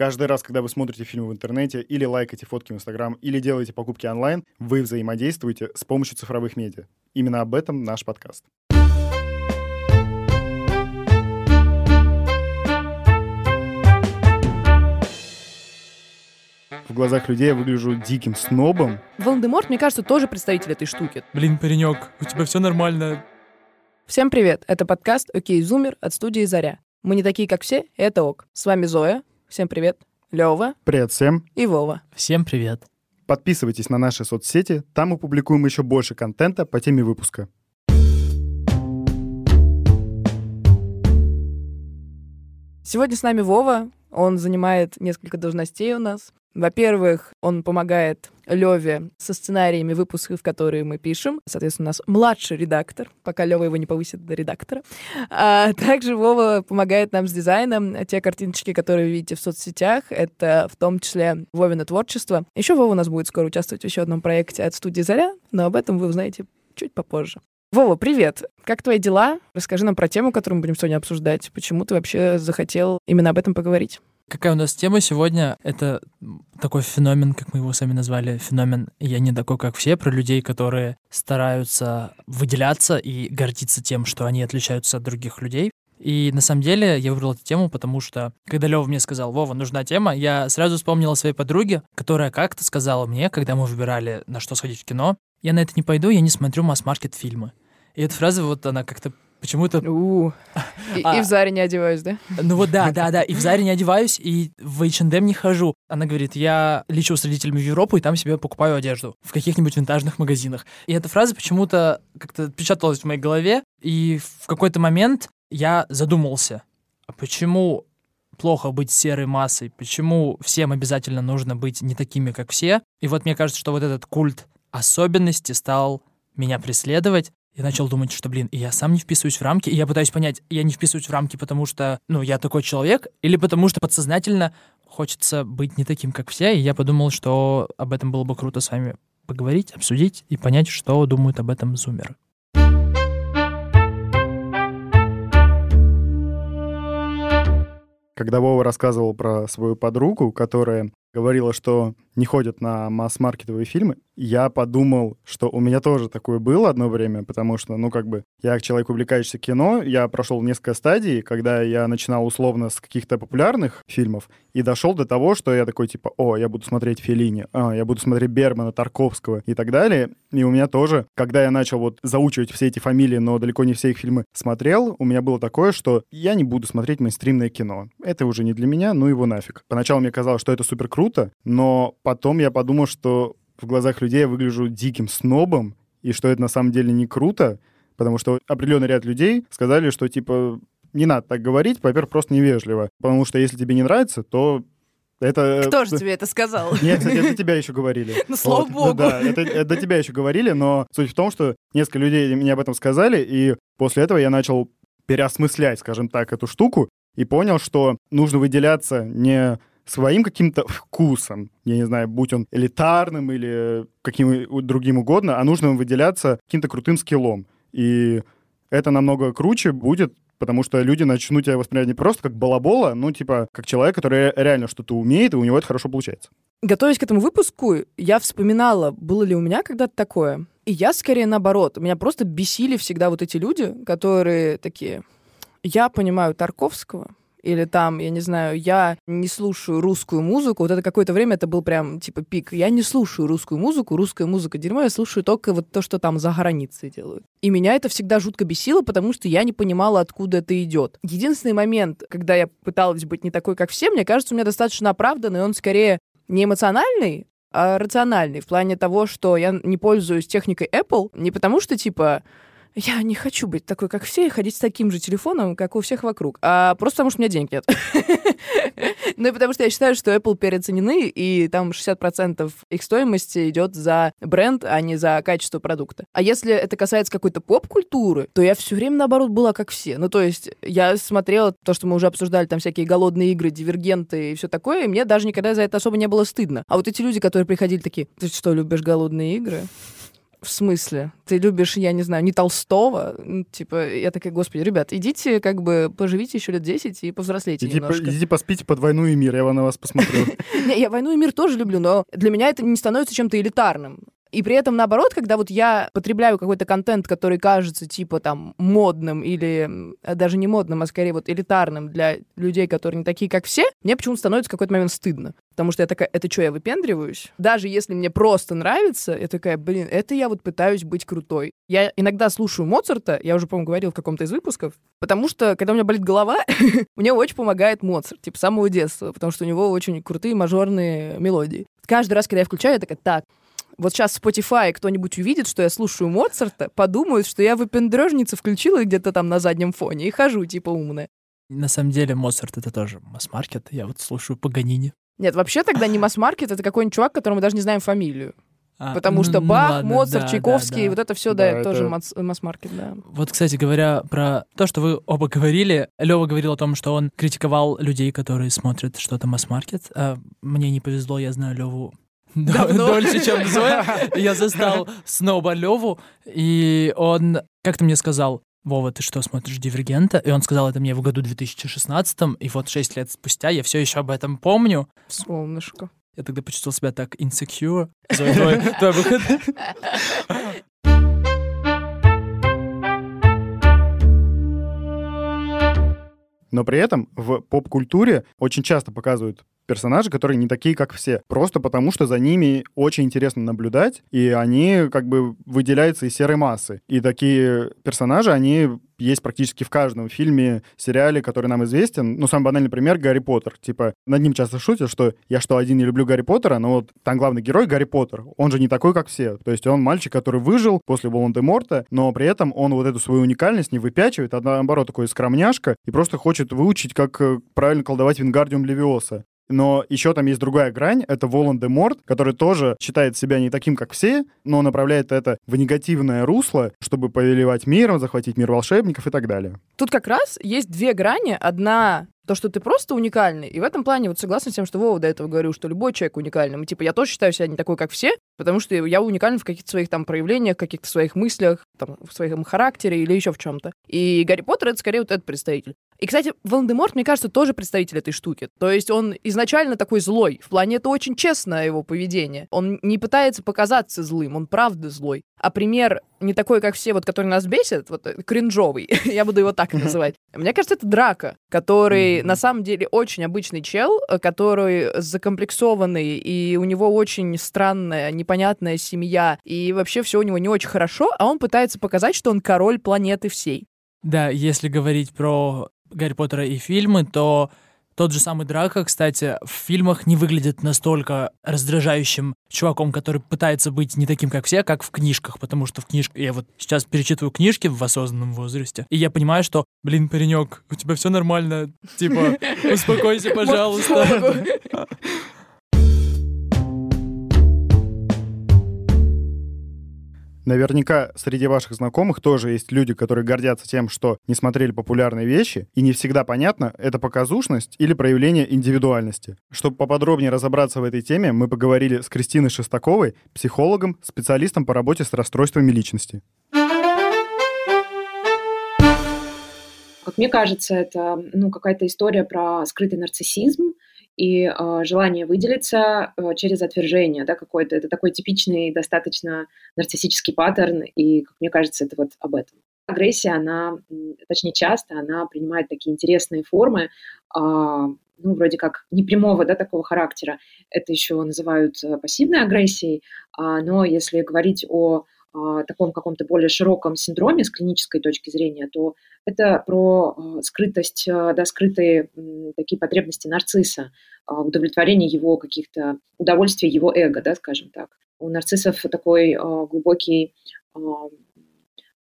Каждый раз, когда вы смотрите фильмы в интернете, или лайкаете фотки в Инстаграм, или делаете покупки онлайн, вы взаимодействуете с помощью цифровых медиа. Именно об этом наш подкаст. В глазах людей я выгляжу диким снобом. Волан-де-Морт, мне кажется, тоже представитель этой штуки. Блин, паренек, у тебя все нормально. Всем привет, это подкаст «Окей, Зумер» от студии «Заря». Мы не такие, как все, и это ок. С вами Зоя, всем привет, Лёва Привет всем. и Вова. Всем привет. Подписывайтесь на наши соцсети, там мы публикуем еще больше контента по теме выпуска. Сегодня с нами Вова, он занимает несколько должностей у нас. Во-первых, он помогает Леве со сценариями выпусков, которые мы пишем. Соответственно, у нас младший редактор, пока Лева его не повысит до редактора. А также Вова помогает нам с дизайном. Те картиночки, которые вы видите в соцсетях, это в том числе Вовина творчество. Еще Вова у нас будет скоро участвовать в еще одном проекте от студии «Заря», но об этом вы узнаете чуть попозже. Вова, привет! Как твои дела? Расскажи нам про тему, которую мы будем сегодня обсуждать. Почему ты вообще захотел именно об этом поговорить? Какая у нас тема сегодня? Это такой феномен, как мы его сами назвали, феномен «я не такой, как все», про людей, которые стараются выделяться и гордиться тем, что они отличаются от других людей. И на самом деле я выбрал эту тему, потому что, когда Лева мне сказал, Вова, нужна тема, я сразу вспомнил о своей подруге, которая как-то сказала мне, когда мы выбирали, на что сходить в кино, я на это не пойду, я не смотрю масс-маркет фильмы. И эта фраза вот она как-то почему-то. И, А. и в Заре не одеваюсь, да? Ну вот да, да, да. И в Заре не одеваюсь, и в H&M не хожу. Она говорит, я лечу с родителями в Европу, и там себе покупаю одежду в каких-нибудь винтажных магазинах. И эта фраза почему-то как-то отпечаталась в моей голове, и в какой-то момент я задумался, а почему плохо быть серой массой, почему всем обязательно нужно быть не такими, как все. И вот мне кажется, что вот этот культ особенности стал меня преследовать, я начал думать, что, блин, я сам не вписываюсь в рамки, и я пытаюсь понять, я не вписываюсь в рамки, потому что, ну, я такой человек, или потому что подсознательно хочется быть не таким, как все, и я подумал, что об этом было бы круто с вами поговорить, обсудить и понять, что думают об этом зумеры. Когда Вова рассказывал про свою подругу, которая говорила, что не ходит на масс-маркетовые фильмы, я подумал, что у меня тоже такое было одно время, потому что, ну, как бы, я человек, увлекающийся кино, я прошел несколько стадий, когда я начинал условно с каких-то популярных фильмов и дошел до того, что я такой, типа, о, я буду смотреть Феллини, а, я буду смотреть Бермана, Тарковского и так далее. И у меня тоже, когда я начал вот заучивать все эти фамилии, но далеко не все их фильмы смотрел, у меня было такое, что я не буду смотреть мейнстримное кино. Это уже не для меня, ну его нафиг. Поначалу мне казалось, что это супер круто, но потом я подумал, что в глазах людей я выгляжу диким снобом, и что это на самом деле не круто, потому что определенный ряд людей сказали, что типа не надо так говорить, во-первых, просто невежливо. Потому что если тебе не нравится, то это... Кто же тебе это сказал? Нет, кстати, это тебя еще говорили. Ну, слава Вот. богу. Да, это, это до тебя еще говорили, но суть в том, что несколько людей мне об этом сказали, и после этого я начал переосмыслять, скажем так, эту штуку, и понял, что нужно выделяться не своим каким-то вкусом, я не знаю, будь он элитарным или каким другим угодно, а нужно выделяться каким-то крутым скиллом. И это намного круче будет, потому что люди начнут тебя воспринимать не просто как балабола, ну, типа, как человек, который реально что-то умеет, и у него это хорошо получается. Готовясь к этому выпуску, я вспоминала, было ли у меня когда-то такое. И я скорее наоборот. Меня просто бесили всегда вот эти люди, которые такие... Я понимаю Тарковского, или там, я не знаю, я не слушаю русскую музыку. Вот это какое-то время это был прям типа пик. Я не слушаю русскую музыку, русская музыка дерьмо, я слушаю только вот то, что там за границей делают. И меня это всегда жутко бесило, потому что я не понимала, откуда это идет. Единственный момент, когда я пыталась быть не такой, как все, мне кажется, у меня достаточно оправданный, он скорее не эмоциональный, а рациональный в плане того, что я не пользуюсь техникой Apple не потому что, типа, я не хочу быть такой, как все, и ходить с таким же телефоном, как у всех вокруг. А просто потому, что у меня денег нет. Ну и потому что я считаю, что Apple переоценены, и там 60% их стоимости идет за бренд, а не за качество продукта. А если это касается какой-то поп-культуры, то я все время, наоборот, была как все. Ну то есть я смотрела то, что мы уже обсуждали, там всякие голодные игры, дивергенты и все такое, и мне даже никогда за это особо не было стыдно. А вот эти люди, которые приходили такие, ты что, любишь голодные игры? В смысле? Ты любишь, я не знаю, не Толстого? Ну, Типа, я такая, господи, ребят, идите, как бы, поживите еще лет 10 и повзрослейте Иди, по- немножко. идите поспите под войну и мир, я на вас посмотрю. Я «Войну и мир» тоже люблю, но для меня это не становится чем-то элитарным. И при этом, наоборот, когда вот я потребляю какой-то контент, который кажется, типа, там, модным или а даже не модным, а скорее вот элитарным для людей, которые не такие, как все, мне почему-то становится в какой-то момент стыдно. Потому что я такая, это что, я выпендриваюсь? Даже если мне просто нравится, я такая, блин, это я вот пытаюсь быть крутой. Я иногда слушаю Моцарта, я уже, по-моему, говорил в каком-то из выпусков, потому что, когда у меня болит голова, мне очень помогает Моцарт, типа, с самого детства, потому что у него очень крутые мажорные мелодии. Каждый раз, когда я включаю, я такая, так, вот сейчас в Spotify кто-нибудь увидит, что я слушаю Моцарта, подумают, что я выпендрежница включила где-то там на заднем фоне и хожу, типа, умная. На самом деле Моцарт это тоже масс-маркет. Я вот слушаю Паганини. Нет, вообще тогда не масс-маркет, это какой-нибудь чувак, которого мы даже не знаем фамилию. А, Потому ну, что ну Бах, ладно, Моцарт, да, Чайковский, да, да. вот это все, Да, да, тоже это- масс- масс-маркет, да. Вот, кстати говоря, про то, что вы оба говорили. Лева говорил о том, что он критиковал людей, которые смотрят что-то масс-маркет. А мне не повезло, я знаю Леву Давно. дольше, чем Зоя. Я застал сноба Леву, и он как-то мне сказал, Вова, ты что, смотришь «Дивергента»? И он сказал это мне в году 2016, и вот 6 лет спустя я все еще об этом помню. Солнышко. Я тогда почувствовал себя так insecure. Зоя, твой, твой выход. Но при этом в поп-культуре очень часто показывают персонажи, которые не такие, как все. Просто потому, что за ними очень интересно наблюдать, и они как бы выделяются из серой массы. И такие персонажи, они есть практически в каждом фильме, сериале, который нам известен. Ну, самый банальный пример — Гарри Поттер. Типа, над ним часто шутят, что я что, один не люблю Гарри Поттера, но вот там главный герой Гарри Поттер. Он же не такой, как все. То есть он мальчик, который выжил после Волан-де-Морта, но при этом он вот эту свою уникальность не выпячивает, а наоборот такой скромняшка и просто хочет выучить, как э, правильно колдовать Вингардиум Левиоса. Но еще там есть другая грань, это Волан-де-Морт, который тоже считает себя не таким, как все, но направляет это в негативное русло, чтобы повелевать миром, захватить мир волшебников и так далее. Тут как раз есть две грани. Одна то, что ты просто уникальный. И в этом плане вот согласна с тем, что Вова до этого говорил, что любой человек уникальный. И, типа, я тоже считаю себя не такой, как все, потому что я уникален в каких-то своих там проявлениях, каких-то своих мыслях, там, в своем характере или еще в чем-то. И Гарри Поттер — это скорее вот этот представитель. И, кстати, Волан-де-Морт, мне кажется, тоже представитель этой штуки. То есть он изначально такой злой. В плане это очень честное его поведение. Он не пытается показаться злым, он правда злой. А пример не такой, как все, вот, который нас бесит, вот э, кринжовый, я буду его так называть. Мне кажется, это Драка, который на самом деле очень обычный чел, э, который закомплексованный, и у него очень странная, непонятная семья, и вообще все у него не очень хорошо, а он пытается показать, что он король планеты всей. Да, если говорить про Гарри Поттера и фильмы, то тот же самый Драко, кстати, в фильмах не выглядит настолько раздражающим чуваком, который пытается быть не таким, как все, как в книжках, потому что в книжках... Я вот сейчас перечитываю книжки в осознанном возрасте, и я понимаю, что, блин, паренек, у тебя все нормально, типа, успокойся, пожалуйста. Наверняка среди ваших знакомых тоже есть люди, которые гордятся тем, что не смотрели популярные вещи, и не всегда понятно, это показушность или проявление индивидуальности. Чтобы поподробнее разобраться в этой теме, мы поговорили с Кристиной Шестаковой, психологом, специалистом по работе с расстройствами личности. Как мне кажется, это ну, какая-то история про скрытый нарциссизм и э, желание выделиться э, через отвержение, да, какое-то. Это такой типичный, достаточно нарциссический паттерн, и, как мне кажется, это вот об этом. Агрессия, она, точнее, часто она принимает такие интересные формы, а, ну, вроде как непрямого, да, такого характера. Это еще называют э, пассивной агрессией, а, но если говорить о таком каком-то более широком синдроме с клинической точки зрения, то это про э, скрытость, э, да, скрытые такие потребности нарцисса, а, удовлетворение его каких-то удовольствия его эго, да, скажем так. У нарциссов такой э, глубокий, э,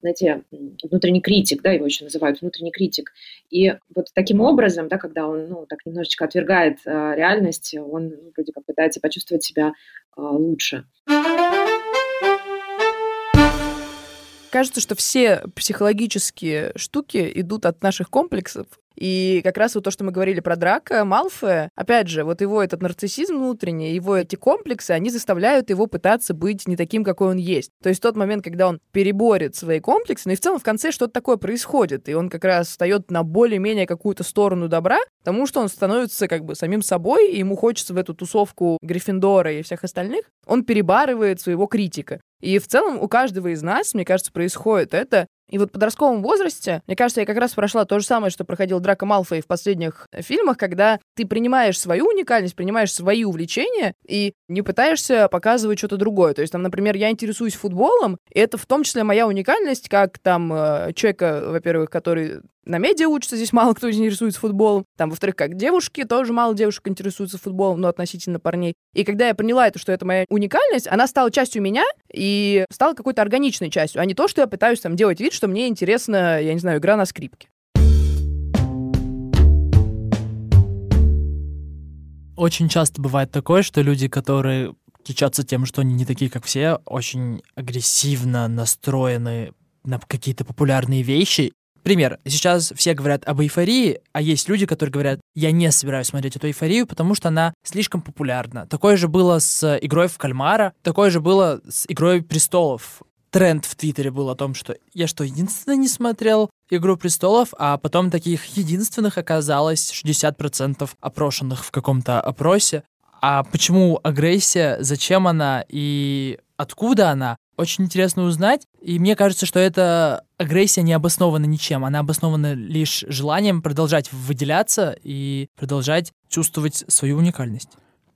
знаете, внутренний критик, да, его еще называют внутренний критик. И вот таким образом, да, когда он, ну, так немножечко отвергает э, реальность, он ну, вроде как пытается почувствовать себя э, лучше. Кажется, что все психологические штуки идут от наших комплексов. И как раз вот то, что мы говорили про Драка, Малфоя, опять же, вот его этот нарциссизм внутренний, его эти комплексы, они заставляют его пытаться быть не таким, какой он есть. То есть тот момент, когда он переборет свои комплексы, ну и в целом в конце что-то такое происходит, и он как раз встает на более-менее какую-то сторону добра, потому что он становится как бы самим собой, и ему хочется в эту тусовку Гриффиндора и всех остальных, он перебарывает своего критика. И в целом у каждого из нас, мне кажется, происходит это. И вот в подростковом возрасте, мне кажется, я как раз прошла то же самое, что проходил Драко Малфой в последних фильмах, когда ты принимаешь свою уникальность, принимаешь свои увлечения и не пытаешься показывать что-то другое. То есть, там, например, я интересуюсь футболом, и это в том числе моя уникальность, как там э, человека, во-первых, который на медиа учатся, здесь мало кто интересуется футболом. Там, во-вторых, как девушки, тоже мало девушек интересуются футболом, но относительно парней. И когда я поняла это, что это моя уникальность, она стала частью меня и стала какой-то органичной частью, а не то, что я пытаюсь там делать вид, что мне интересна, я не знаю, игра на скрипке. Очень часто бывает такое, что люди, которые отличаться тем, что они не такие, как все, очень агрессивно настроены на какие-то популярные вещи Пример. Сейчас все говорят об эйфории, а есть люди, которые говорят, я не собираюсь смотреть эту эйфорию, потому что она слишком популярна. Такое же было с игрой в кальмара, такое же было с игрой престолов. Тренд в Твиттере был о том, что я что, единственный не смотрел «Игру престолов», а потом таких единственных оказалось 60% опрошенных в каком-то опросе. А почему агрессия, зачем она и откуда она? очень интересно узнать. И мне кажется, что эта агрессия не обоснована ничем. Она обоснована лишь желанием продолжать выделяться и продолжать чувствовать свою уникальность.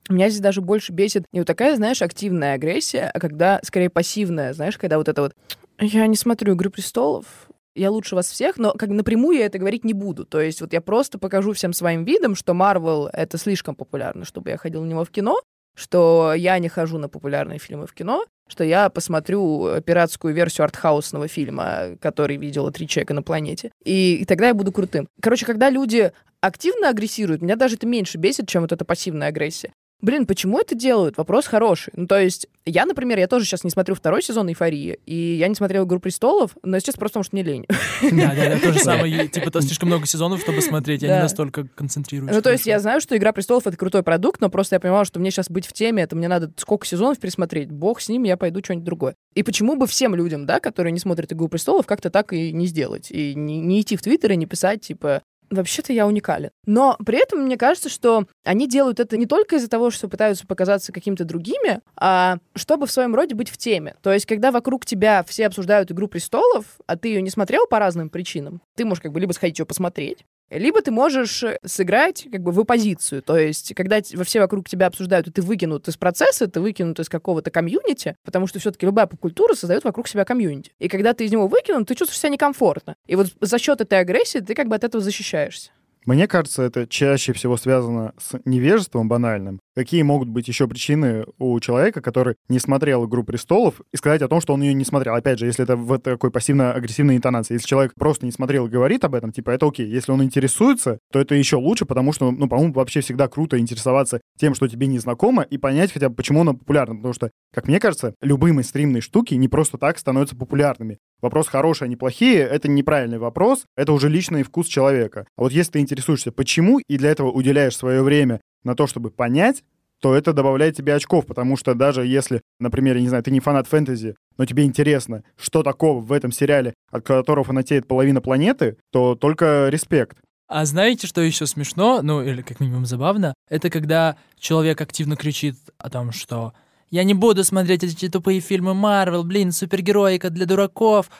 Меня здесь даже больше бесит не вот такая, знаешь, активная агрессия, а когда скорее пассивная, знаешь, когда вот это вот «я не смотрю «Игры престолов», я лучше вас всех, но как напрямую я это говорить не буду. То есть вот я просто покажу всем своим видом, что Марвел — это слишком популярно, чтобы я ходил на него в кино, что я не хожу на популярные фильмы в кино, что я посмотрю э, пиратскую версию артхаусного фильма, который видела три человека на планете. И, и тогда я буду крутым. Короче, когда люди активно агрессируют, меня даже это меньше бесит, чем вот эта пассивная агрессия. Блин, почему это делают? Вопрос хороший. Ну, то есть, я, например, я тоже сейчас не смотрю второй сезон «Эйфории», и я не смотрел «Игру престолов», но сейчас просто потому, что мне лень. Да, да, да, то же самое. Типа, то слишком много сезонов, чтобы смотреть, я не настолько концентрируюсь. Ну, то есть, я знаю, что «Игра престолов» — это крутой продукт, но просто я понимала, что мне сейчас быть в теме, это мне надо сколько сезонов пересмотреть. Бог с ним, я пойду что-нибудь другое. И почему бы всем людям, да, которые не смотрят «Игру престолов», как-то так и не сделать? И не, не идти в Твиттер и не писать, типа, вообще-то я уникален. Но при этом мне кажется, что они делают это не только из-за того, что пытаются показаться какими-то другими, а чтобы в своем роде быть в теме. То есть, когда вокруг тебя все обсуждают «Игру престолов», а ты ее не смотрел по разным причинам, ты можешь как бы либо сходить ее посмотреть, либо ты можешь э, сыграть как бы в оппозицию. То есть, когда во все вокруг тебя обсуждают, и ты выкинут из процесса, ты выкинут из какого-то комьюнити, потому что все-таки любая поп-культура создает вокруг себя комьюнити. И когда ты из него выкинут, ты чувствуешь себя некомфортно. И вот за счет этой агрессии ты как бы от этого защищаешься. Мне кажется, это чаще всего связано с невежеством банальным. Какие могут быть еще причины у человека, который не смотрел «Игру престолов», и сказать о том, что он ее не смотрел? Опять же, если это в такой пассивно-агрессивной интонации. Если человек просто не смотрел и говорит об этом, типа, это окей. Если он интересуется, то это еще лучше, потому что, ну, по-моему, вообще всегда круто интересоваться тем, что тебе не знакомо, и понять хотя бы, почему оно популярно. Потому что, как мне кажется, любые мейнстримные штуки не просто так становятся популярными. Вопрос хорошие, а не плохие — это неправильный вопрос, это уже личный вкус человека. А вот если ты интересуешься, почему, и для этого уделяешь свое время на то, чтобы понять, то это добавляет тебе очков, потому что даже если, например, я не знаю, ты не фанат фэнтези, но тебе интересно, что такого в этом сериале, от которого фанатеет половина планеты, то только респект. А знаете, что еще смешно, ну или как минимум забавно, это когда человек активно кричит о том, что я не буду смотреть эти тупые фильмы Марвел, блин, супергероика для дураков.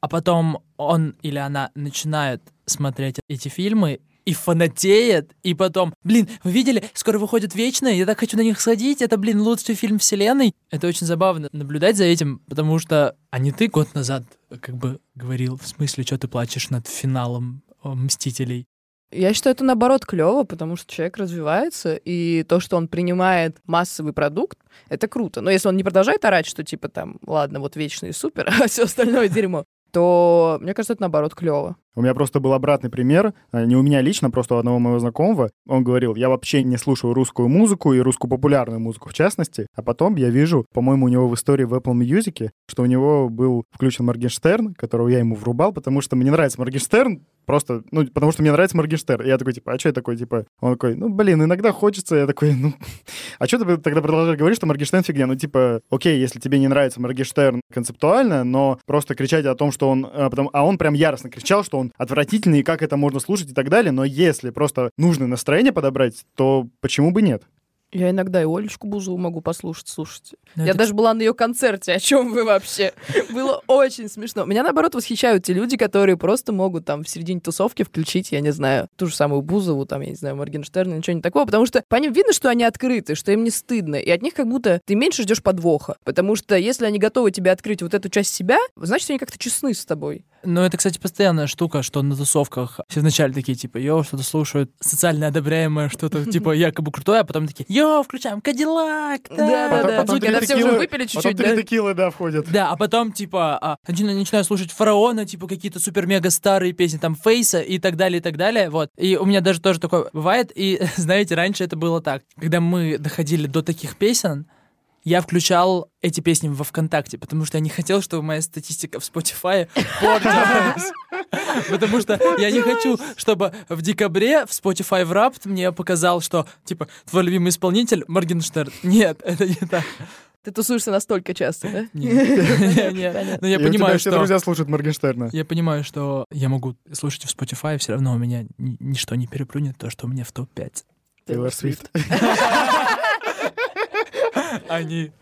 А потом он или она начинает смотреть эти фильмы и фанатеет, и потом, блин, вы видели, скоро выходит Вечное, я так хочу на них сходить, это, блин, лучший фильм вселенной. Это очень забавно наблюдать за этим, потому что, а не ты год назад как бы говорил, в смысле, что ты плачешь над финалом Мстителей. Я считаю, это наоборот клево, потому что человек развивается, и то, что он принимает массовый продукт, это круто. Но если он не продолжает орать, что типа там, ладно, вот вечный супер, а все остальное дерьмо, то мне кажется, это наоборот клево. У меня просто был обратный пример, э, не у меня лично, просто у одного моего знакомого. Он говорил, я вообще не слушаю русскую музыку и русскую популярную музыку в частности. А потом я вижу, по-моему, у него в истории в Apple Music, что у него был включен Моргенштерн, которого я ему врубал, потому что мне нравится Моргенштерн, просто, ну, потому что мне нравится Моргенштерн. И я такой, типа, а что я такой, типа? Он такой, ну, блин, иногда хочется. Я такой, ну, а что ты тогда продолжаешь говорить, что Моргенштерн фигня? Ну, типа, окей, если тебе не нравится Моргенштерн концептуально, но просто кричать о том, что он... А, потом, а он прям яростно кричал, что он отвратительный, и как это можно слушать и так далее. Но если просто нужное настроение подобрать, то почему бы нет? Я иногда и Олечку Бузову могу послушать, слушайте. Ну, Я это- даже была на ее концерте. О чем вы вообще? Было очень смешно. Меня, наоборот, восхищают те люди, которые просто могут там в середине тусовки включить, я не знаю, ту же самую Бузову, там, я не знаю, Моргенштерна, ничего не такого, потому что по ним видно, что они открыты, что им не стыдно, и от них как будто ты меньше ждешь подвоха. Потому что если они готовы тебе открыть вот эту часть себя, значит, они как-то честны с тобой. Но это, кстати, постоянная штука, что на тусовках все вначале такие, типа, йоу, что-то слушают, социально одобряемое, что-то, типа, якобы крутое, а потом такие, йоу, включаем Кадиллак, Да, да, Потом- да. потом Когда три все уже выпили Потом чуть-чуть, три да? текилы, да, входят. Да, а потом, типа, а, начинаю слушать фараона, типа, какие-то супер-мега старые песни, там, Фейса и так далее, и так далее, вот. И у меня даже тоже такое бывает, и, знаете, раньше это было так. Когда мы доходили до таких песен, я включал эти песни во ВКонтакте, потому что я не хотел, чтобы моя статистика в Spotify портилась. Потому что я не хочу, чтобы в декабре в Spotify Wrapped мне показал, что, типа, твой любимый исполнитель Моргенштерн. Нет, это не так. Ты тусуешься настолько часто, да? Нет, нет. Но я И у тебя понимаю, все что... друзья слушают Моргенштерна. Я понимаю, что я могу слушать в Spotify, все равно у меня ни- ничто не переплюнет то, что у меня в топ-5. Тейлор Свифт. Они...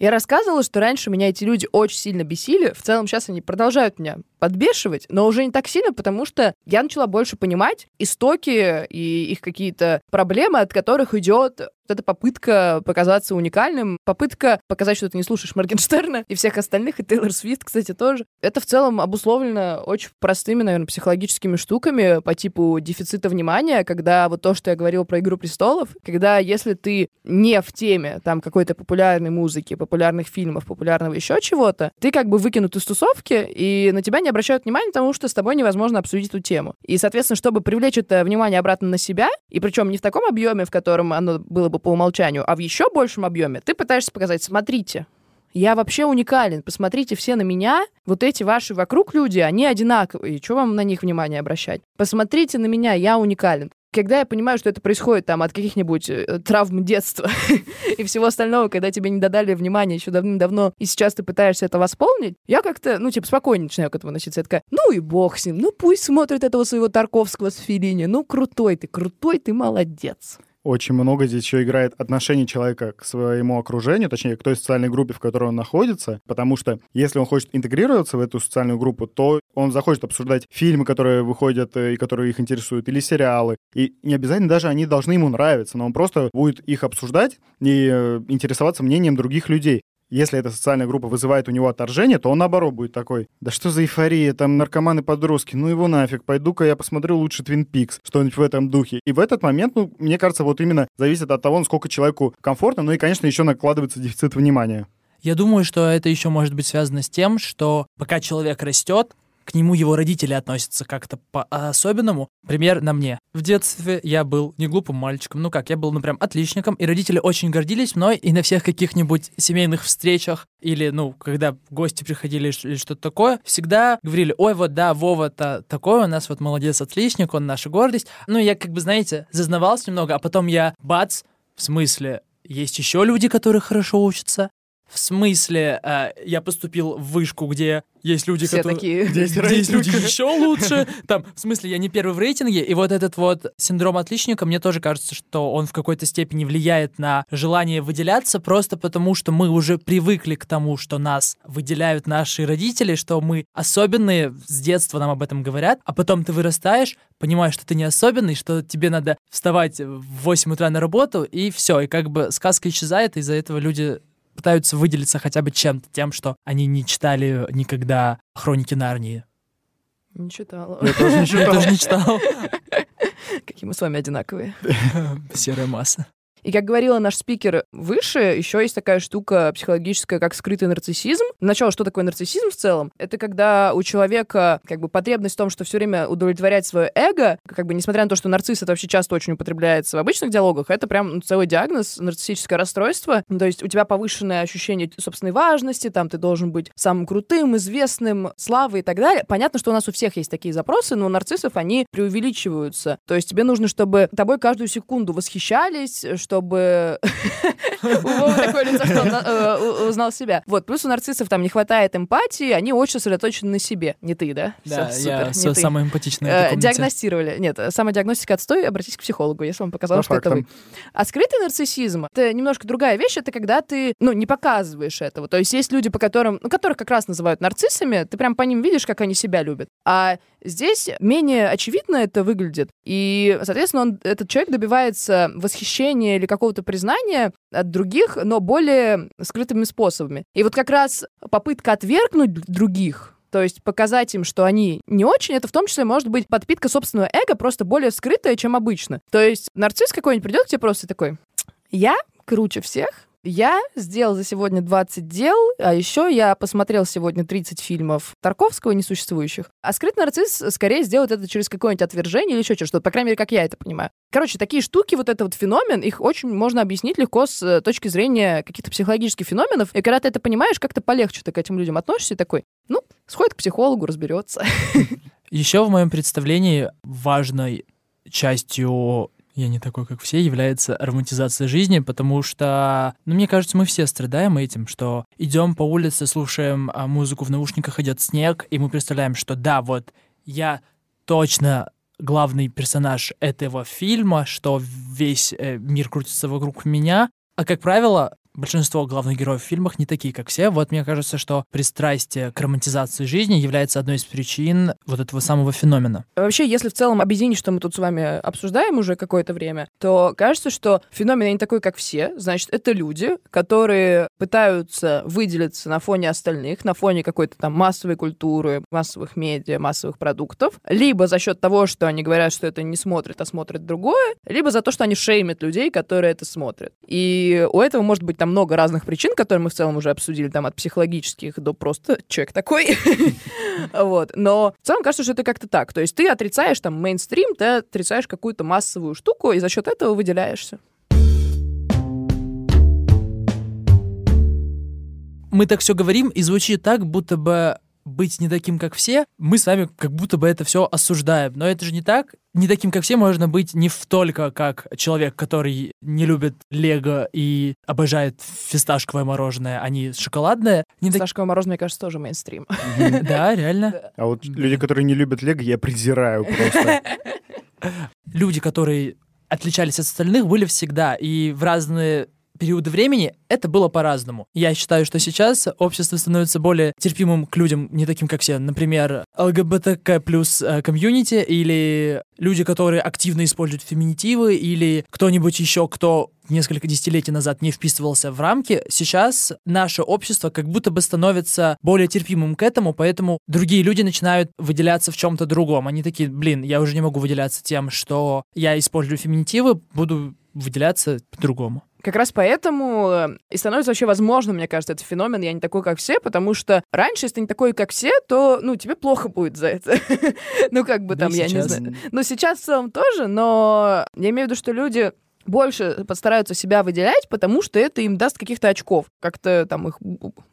Я рассказывала, что раньше меня эти люди очень сильно бесили. В целом сейчас они продолжают меня подбешивать, но уже не так сильно, потому что я начала больше понимать истоки и их какие-то проблемы, от которых идет вот эта попытка показаться уникальным, попытка показать, что ты не слушаешь Моргенштерна и всех остальных, и Тейлор Свифт, кстати, тоже. Это в целом обусловлено очень простыми, наверное, психологическими штуками по типу дефицита внимания, когда вот то, что я говорила про «Игру престолов», когда если ты не в теме там какой-то популярной музыки, популярных фильмов, популярного еще чего-то, ты как бы выкинут из тусовки, и на тебя не обращают внимания, потому что с тобой невозможно обсудить эту тему. И, соответственно, чтобы привлечь это внимание обратно на себя, и причем не в таком объеме, в котором оно было бы по умолчанию, а в еще большем объеме, ты пытаешься показать, смотрите, я вообще уникален. Посмотрите все на меня. Вот эти ваши вокруг люди, они одинаковые. Чего вам на них внимание обращать? Посмотрите на меня, я уникален. Когда я понимаю, что это происходит там от каких-нибудь э, травм детства и всего остального, когда тебе не додали внимания еще давным-давно, и сейчас ты пытаешься это восполнить, я как-то, ну, типа, спокойнее начинаю к этому относиться. Я такая, ну и бог с ним, ну пусть смотрит этого своего Тарковского с Филини, ну крутой ты, крутой ты, молодец. Очень много здесь еще играет отношение человека к своему окружению, точнее, к той социальной группе, в которой он находится, потому что если он хочет интегрироваться в эту социальную группу, то он захочет обсуждать фильмы, которые выходят э, и которые их интересуют, или сериалы. И не обязательно даже они должны ему нравиться, но он просто будет их обсуждать и э, интересоваться мнением других людей. Если эта социальная группа вызывает у него отторжение, то он наоборот будет такой, да что за эйфория, там наркоманы-подростки, ну его нафиг, пойду-ка я посмотрю лучше Твин Пикс, что-нибудь в этом духе. И в этот момент, ну, мне кажется, вот именно зависит от того, насколько человеку комфортно, ну и, конечно, еще накладывается дефицит внимания. Я думаю, что это еще может быть связано с тем, что пока человек растет, к нему его родители относятся как-то по-особенному. Пример на мне. В детстве я был не глупым мальчиком, ну как, я был, ну прям отличником, и родители очень гордились мной, и на всех каких-нибудь семейных встречах или, ну, когда гости приходили или что-то такое, всегда говорили, ой, вот да, Вова-то такой у нас, вот молодец, отличник, он наша гордость. Ну, я как бы, знаете, зазнавался немного, а потом я, бац, в смысле, есть еще люди, которые хорошо учатся, в смысле, э, я поступил в вышку, где есть люди, Все которые... такие. Где есть Где есть люди еще лучше. Там, в смысле, я не первый в рейтинге. И вот этот вот синдром отличника, мне тоже кажется, что он в какой-то степени влияет на желание выделяться, просто потому что мы уже привыкли к тому, что нас выделяют наши родители, что мы особенные, с детства нам об этом говорят, а потом ты вырастаешь, понимаешь, что ты не особенный, что тебе надо вставать в 8 утра на работу, и все, и как бы сказка исчезает, и из-за этого люди пытаются выделиться хотя бы чем-то, тем, что они не читали никогда «Хроники Нарнии». Не читала. Я тоже не читал. Какие мы с вами одинаковые. Серая масса. И как говорила наш спикер выше, еще есть такая штука психологическая, как скрытый нарциссизм. Начало, что такое нарциссизм в целом? Это когда у человека как бы потребность в том, что все время удовлетворять свое эго, как бы несмотря на то, что нарцисс это вообще часто очень употребляется в обычных диалогах, это прям ну, целый диагноз, нарциссическое расстройство. То есть у тебя повышенное ощущение собственной важности, там ты должен быть самым крутым, известным, славой и так далее. Понятно, что у нас у всех есть такие запросы, но у нарциссов они преувеличиваются. То есть тебе нужно, чтобы тобой каждую секунду восхищались, чтобы... У такое лицо, что он э, узнал себя. Вот, плюс у нарциссов там не хватает эмпатии, они очень сосредоточены на себе. Не ты, да? Да, я самый эмпатичный э, Диагностировали. Нет, диагностика отстой, обратись к психологу, если вам показалось, что это вы. А скрытый нарциссизм — это немножко другая вещь, это когда ты, ну, не показываешь этого. То есть есть люди, по которым, ну, которых как раз называют нарциссами, ты прям по ним видишь, как они себя любят. А Здесь менее очевидно это выглядит, и, соответственно, он, этот человек добивается восхищения или какого-то признания от других, но более скрытыми способами. И вот как раз попытка отвергнуть других, то есть показать им, что они не очень, это в том числе может быть подпитка собственного эго, просто более скрытая, чем обычно. То есть нарцисс какой-нибудь придет к тебе просто такой, я круче всех, я сделал за сегодня 20 дел, а еще я посмотрел сегодня 30 фильмов Тарковского несуществующих. А скрытый нарцисс скорее сделает это через какое-нибудь отвержение или еще что-то, по крайней мере, как я это понимаю. Короче, такие штуки, вот этот вот феномен, их очень можно объяснить легко с э, точки зрения каких-то психологических феноменов. И когда ты это понимаешь, как-то полегче ты к этим людям относишься и такой, ну, сходит к психологу, разберется. Еще в моем представлении важной частью я не такой, как все, является романтизация жизни, потому что, ну, мне кажется, мы все страдаем этим, что идем по улице, слушаем а, музыку в наушниках, идет снег, и мы представляем, что да, вот я точно главный персонаж этого фильма, что весь э, мир крутится вокруг меня. А как правило, большинство главных героев в фильмах не такие, как все. Вот мне кажется, что пристрастие к романтизации жизни является одной из причин вот этого самого феномена. Вообще, если в целом объединить, что мы тут с вами обсуждаем уже какое-то время, то кажется, что феномен не такой, как все. Значит, это люди, которые пытаются выделиться на фоне остальных, на фоне какой-то там массовой культуры, массовых медиа, массовых продуктов, либо за счет того, что они говорят, что это не смотрят, а смотрят другое, либо за то, что они шеймят людей, которые это смотрят. И у этого может быть там много разных причин, которые мы в целом уже обсудили, там от психологических до просто человек такой. Вот. Но в целом кажется, что это как-то так. То есть ты отрицаешь там мейнстрим, ты отрицаешь какую-то массовую штуку, и за счет этого выделяешься. Мы так все говорим, и звучит так, будто бы быть не таким, как все, мы с вами как будто бы это все осуждаем. Но это же не так. Не таким, как все, можно быть не только как человек, который не любит лего и обожает фисташковое мороженое, а не шоколадное. Не Фисташковое так... мороженое, мне кажется, тоже мейнстрим. Да, реально. А вот люди, которые не любят лего, я презираю просто. Люди, которые отличались от остальных, были всегда. И в разные периоды времени это было по-разному. Я считаю, что сейчас общество становится более терпимым к людям, не таким, как все. Например, ЛГБТК плюс э, комьюнити или люди, которые активно используют феминитивы или кто-нибудь еще, кто несколько десятилетий назад не вписывался в рамки, сейчас наше общество как будто бы становится более терпимым к этому, поэтому другие люди начинают выделяться в чем-то другом. Они такие, блин, я уже не могу выделяться тем, что я использую феминитивы, буду выделяться по-другому. Как раз поэтому э, и становится вообще возможным, мне кажется, этот феномен «я не такой, как все», потому что раньше, если ты не такой, как все, то, ну, тебе плохо будет за это. ну, как бы там, я не знаю. Ну, сейчас в целом тоже, но я имею в виду, что люди больше постараются себя выделять, потому что это им даст каких-то очков, как-то там их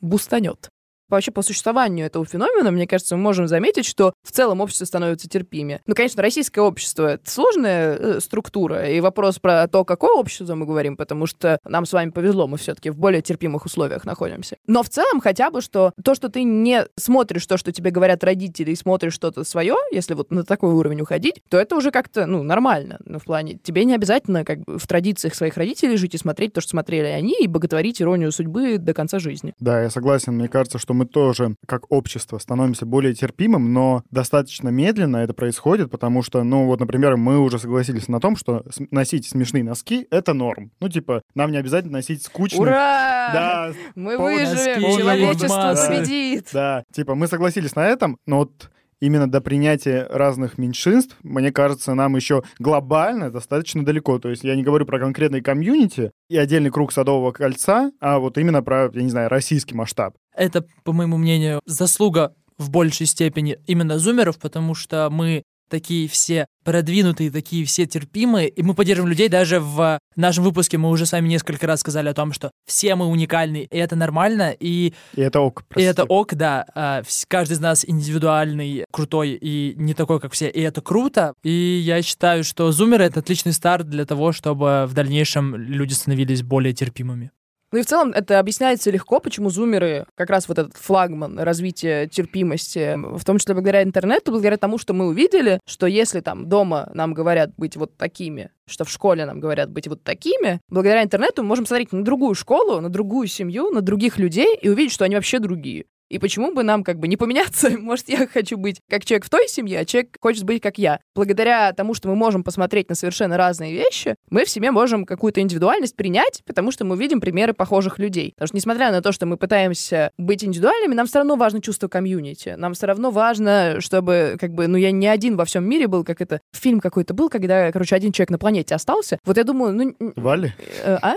бустанет вообще по существованию этого феномена, мне кажется, мы можем заметить, что в целом общество становится терпимее. Ну, конечно, российское общество — это сложная э, структура, и вопрос про то, какое общество мы говорим, потому что нам с вами повезло, мы все-таки в более терпимых условиях находимся. Но в целом хотя бы, что то, что ты не смотришь то, что тебе говорят родители, и смотришь что-то свое, если вот на такой уровень уходить, то это уже как-то, ну, нормально. Ну, в плане, тебе не обязательно как бы в традициях своих родителей жить и смотреть то, что смотрели они, и боготворить иронию судьбы до конца жизни. Да, я согласен. Мне кажется, что мы тоже, как общество, становимся более терпимым, но достаточно медленно это происходит, потому что, ну, вот, например, мы уже согласились на том, что носить смешные носки — это норм. Ну, типа, нам не обязательно носить скучные... Ура! Да. Мы выживем, человечество победит. Да, типа, мы согласились на этом, но вот именно до принятия разных меньшинств, мне кажется, нам еще глобально достаточно далеко. То есть я не говорю про конкретный комьюнити и отдельный круг Садового кольца, а вот именно про, я не знаю, российский масштаб. Это, по моему мнению, заслуга в большей степени именно зумеров, потому что мы такие все продвинутые, такие все терпимые, и мы поддерживаем людей. Даже в нашем выпуске мы уже с вами несколько раз сказали о том, что все мы уникальны, и это нормально, и... И это ок, простите. И это ок, да. А, каждый из нас индивидуальный, крутой и не такой, как все, и это круто. И я считаю, что зумеры — это отличный старт для того, чтобы в дальнейшем люди становились более терпимыми. Ну и в целом это объясняется легко, почему зумеры, как раз вот этот флагман развития терпимости, в том числе благодаря интернету, благодаря тому, что мы увидели, что если там дома нам говорят быть вот такими, что в школе нам говорят быть вот такими, благодаря интернету мы можем смотреть на другую школу, на другую семью, на других людей и увидеть, что они вообще другие. И почему бы нам как бы не поменяться? Может, я хочу быть как человек в той семье, а человек хочет быть как я. Благодаря тому, что мы можем посмотреть на совершенно разные вещи, мы в себе можем какую-то индивидуальность принять, потому что мы видим примеры похожих людей. Потому что, несмотря на то, что мы пытаемся быть индивидуальными, нам все равно важно чувство комьюнити. Нам все равно важно, чтобы, как бы, ну, я не один во всем мире был, как это фильм какой-то был, когда, короче, один человек на планете остался. Вот я думаю, ну... Вали? Э, а?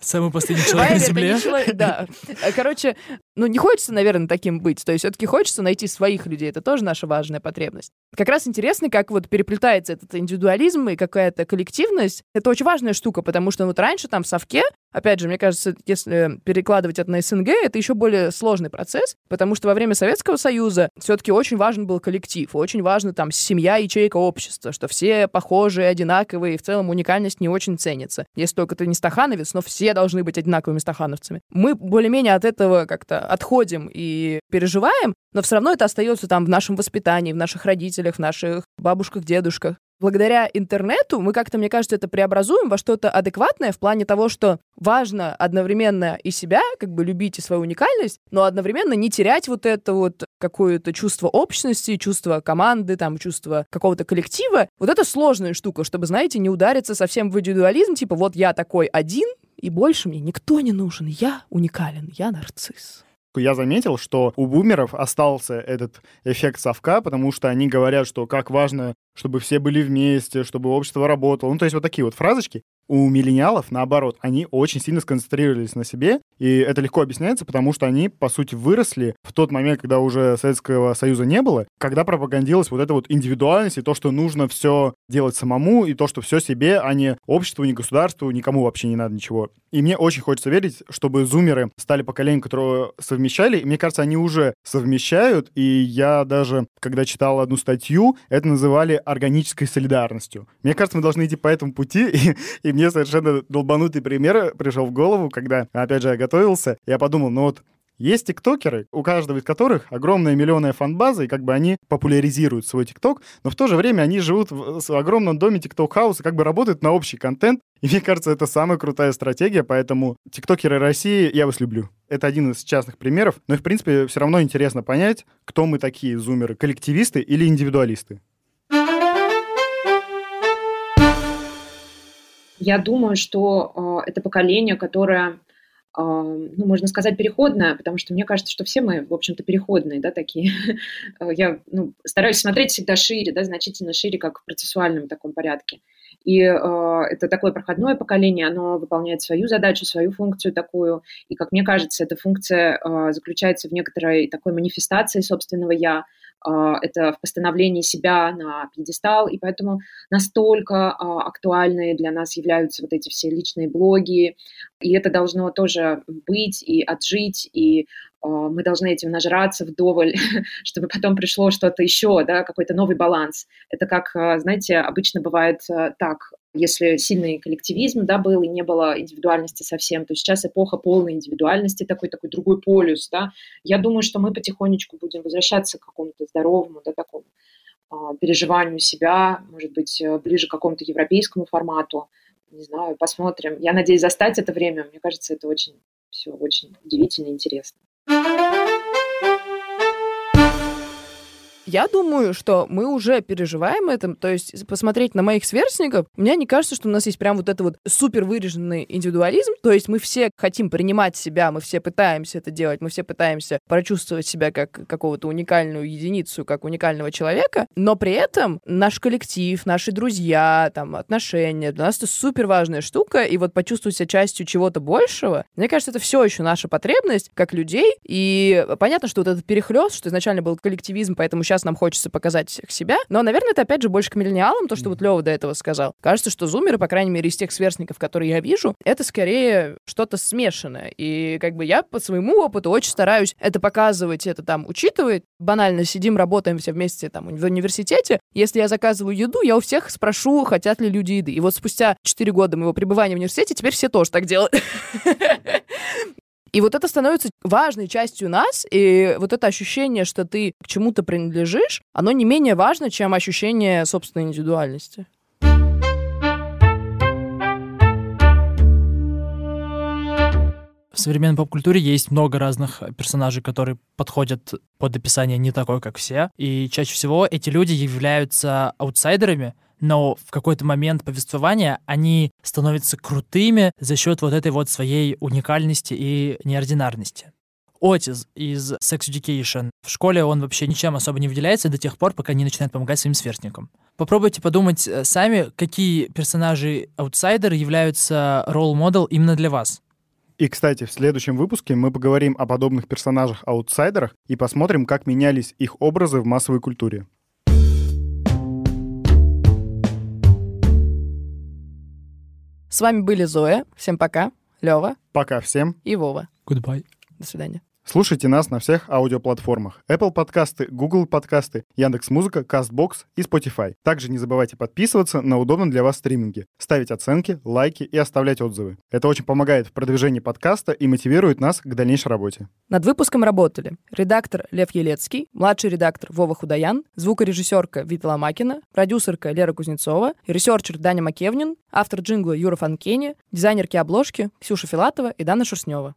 Самый последний человек на Земле. Да. Короче, ну, не хочется, наверное, таким быть. То есть все-таки хочется найти своих людей. Это тоже наша важная потребность. Как раз интересно, как вот переплетается этот индивидуализм и какая-то коллективность. Это очень важная штука, потому что вот раньше там в совке Опять же, мне кажется, если перекладывать это на СНГ, это еще более сложный процесс, потому что во время Советского Союза все-таки очень важен был коллектив, очень важна там семья, ячейка общества, что все похожие, одинаковые, и в целом уникальность не очень ценится. Если только ты не стахановец, но все должны быть одинаковыми стахановцами. Мы более-менее от этого как-то отходим и переживаем, но все равно это остается там в нашем воспитании, в наших родителях, в наших бабушках, дедушках благодаря интернету мы как-то, мне кажется, это преобразуем во что-то адекватное в плане того, что важно одновременно и себя, как бы любить и свою уникальность, но одновременно не терять вот это вот какое-то чувство общности, чувство команды, там, чувство какого-то коллектива. Вот это сложная штука, чтобы, знаете, не удариться совсем в индивидуализм, типа вот я такой один, и больше мне никто не нужен, я уникален, я нарцисс я заметил, что у бумеров остался этот эффект совка, потому что они говорят, что как важно, чтобы все были вместе, чтобы общество работало. Ну, то есть вот такие вот фразочки. У миллениалов, наоборот, они очень сильно сконцентрировались на себе, и это легко объясняется, потому что они, по сути, выросли в тот момент, когда уже Советского Союза не было, когда пропагандировалась вот эта вот индивидуальность и то, что нужно все делать самому, и то, что все себе, а не обществу, не государству, никому вообще не надо ничего. И мне очень хочется верить, чтобы зумеры стали поколением, которое совмещали, и мне кажется, они уже совмещают, и я даже, когда читал одну статью, это называли органической солидарностью. Мне кажется, мы должны идти по этому пути, и, и мне совершенно долбанутый пример пришел в голову, когда, опять же, я готовился, я подумал, ну вот есть тиктокеры, у каждого из которых огромная миллионная фан-база, и как бы они популяризируют свой тикток, но в то же время они живут в, огромном доме тикток-хауса, как бы работают на общий контент. И мне кажется, это самая крутая стратегия, поэтому тиктокеры России, я вас люблю. Это один из частных примеров, но в принципе, все равно интересно понять, кто мы такие, зумеры, коллективисты или индивидуалисты. Я думаю, что э, это поколение, которое, э, ну, можно сказать, переходное, потому что мне кажется, что все мы, в общем-то, переходные, да, такие. Я ну, стараюсь смотреть всегда шире, да, значительно шире, как в процессуальном таком порядке. И э, это такое проходное поколение, оно выполняет свою задачу, свою функцию такую. И, как мне кажется, эта функция э, заключается в некоторой такой манифестации собственного «я», это в постановлении себя на пьедестал, и поэтому настолько а, актуальны для нас являются вот эти все личные блоги, и это должно тоже быть и отжить, и а, мы должны этим нажраться вдоволь, чтобы потом пришло что-то еще, да, какой-то новый баланс. Это как, знаете, обычно бывает так, если сильный коллективизм да, был и не было индивидуальности совсем, то сейчас эпоха полной индивидуальности, такой, такой другой полюс. Да. Я думаю, что мы потихонечку будем возвращаться к какому-то здоровому, да, такому а, переживанию себя, может быть, э, ближе к какому-то европейскому формату. Не знаю, посмотрим. Я надеюсь застать это время. Мне кажется, это очень все очень удивительно и интересно. Я думаю, что мы уже переживаем это. То есть посмотреть на моих сверстников, мне не кажется, что у нас есть прям вот это вот супер выраженный индивидуализм. То есть мы все хотим принимать себя, мы все пытаемся это делать, мы все пытаемся прочувствовать себя как какого-то уникальную единицу, как уникального человека, но при этом наш коллектив, наши друзья, там, отношения, для нас это супер важная штука, и вот почувствовать себя частью чего-то большего, мне кажется, это все еще наша потребность как людей, и понятно, что вот этот перехлест, что изначально был коллективизм, поэтому сейчас нам хочется показать себя. Но, наверное, это опять же больше к миллениалам, то, что вот Лева до этого сказал. Кажется, что зумеры, по крайней мере, из тех сверстников, которые я вижу, это скорее что-то смешанное. И как бы я по своему опыту очень стараюсь это показывать, это там учитывать. Банально сидим, работаем все вместе там в университете. Если я заказываю еду, я у всех спрошу, хотят ли люди еды. И вот спустя 4 года моего пребывания в университете теперь все тоже так делают. И вот это становится важной частью нас, и вот это ощущение, что ты к чему-то принадлежишь, оно не менее важно, чем ощущение собственной индивидуальности. В современной поп-культуре есть много разных персонажей, которые подходят под описание не такой, как все. И чаще всего эти люди являются аутсайдерами, но в какой-то момент повествования они становятся крутыми за счет вот этой вот своей уникальности и неординарности. Отис из Sex Education. В школе он вообще ничем особо не выделяется до тех пор, пока не начинает помогать своим сверстникам. Попробуйте подумать э, сами, какие персонажи аутсайдеры являются ролл-модел именно для вас. И, кстати, в следующем выпуске мы поговорим о подобных персонажах-аутсайдерах и посмотрим, как менялись их образы в массовой культуре. С вами были Зоя. Всем пока. Лева. Пока всем. И Вова. Goodbye. До свидания. Слушайте нас на всех аудиоплатформах. Apple подкасты, Google подкасты, Яндекс.Музыка, Castbox и Spotify. Также не забывайте подписываться на удобном для вас стриминге, ставить оценки, лайки и оставлять отзывы. Это очень помогает в продвижении подкаста и мотивирует нас к дальнейшей работе. Над выпуском работали редактор Лев Елецкий, младший редактор Вова Худаян, звукорежиссерка Вита Ломакина, продюсерка Лера Кузнецова, researcher Даня Макевнин, автор джингла Юра Фанкени, дизайнерки обложки Ксюша Филатова и Дана Шерстнева.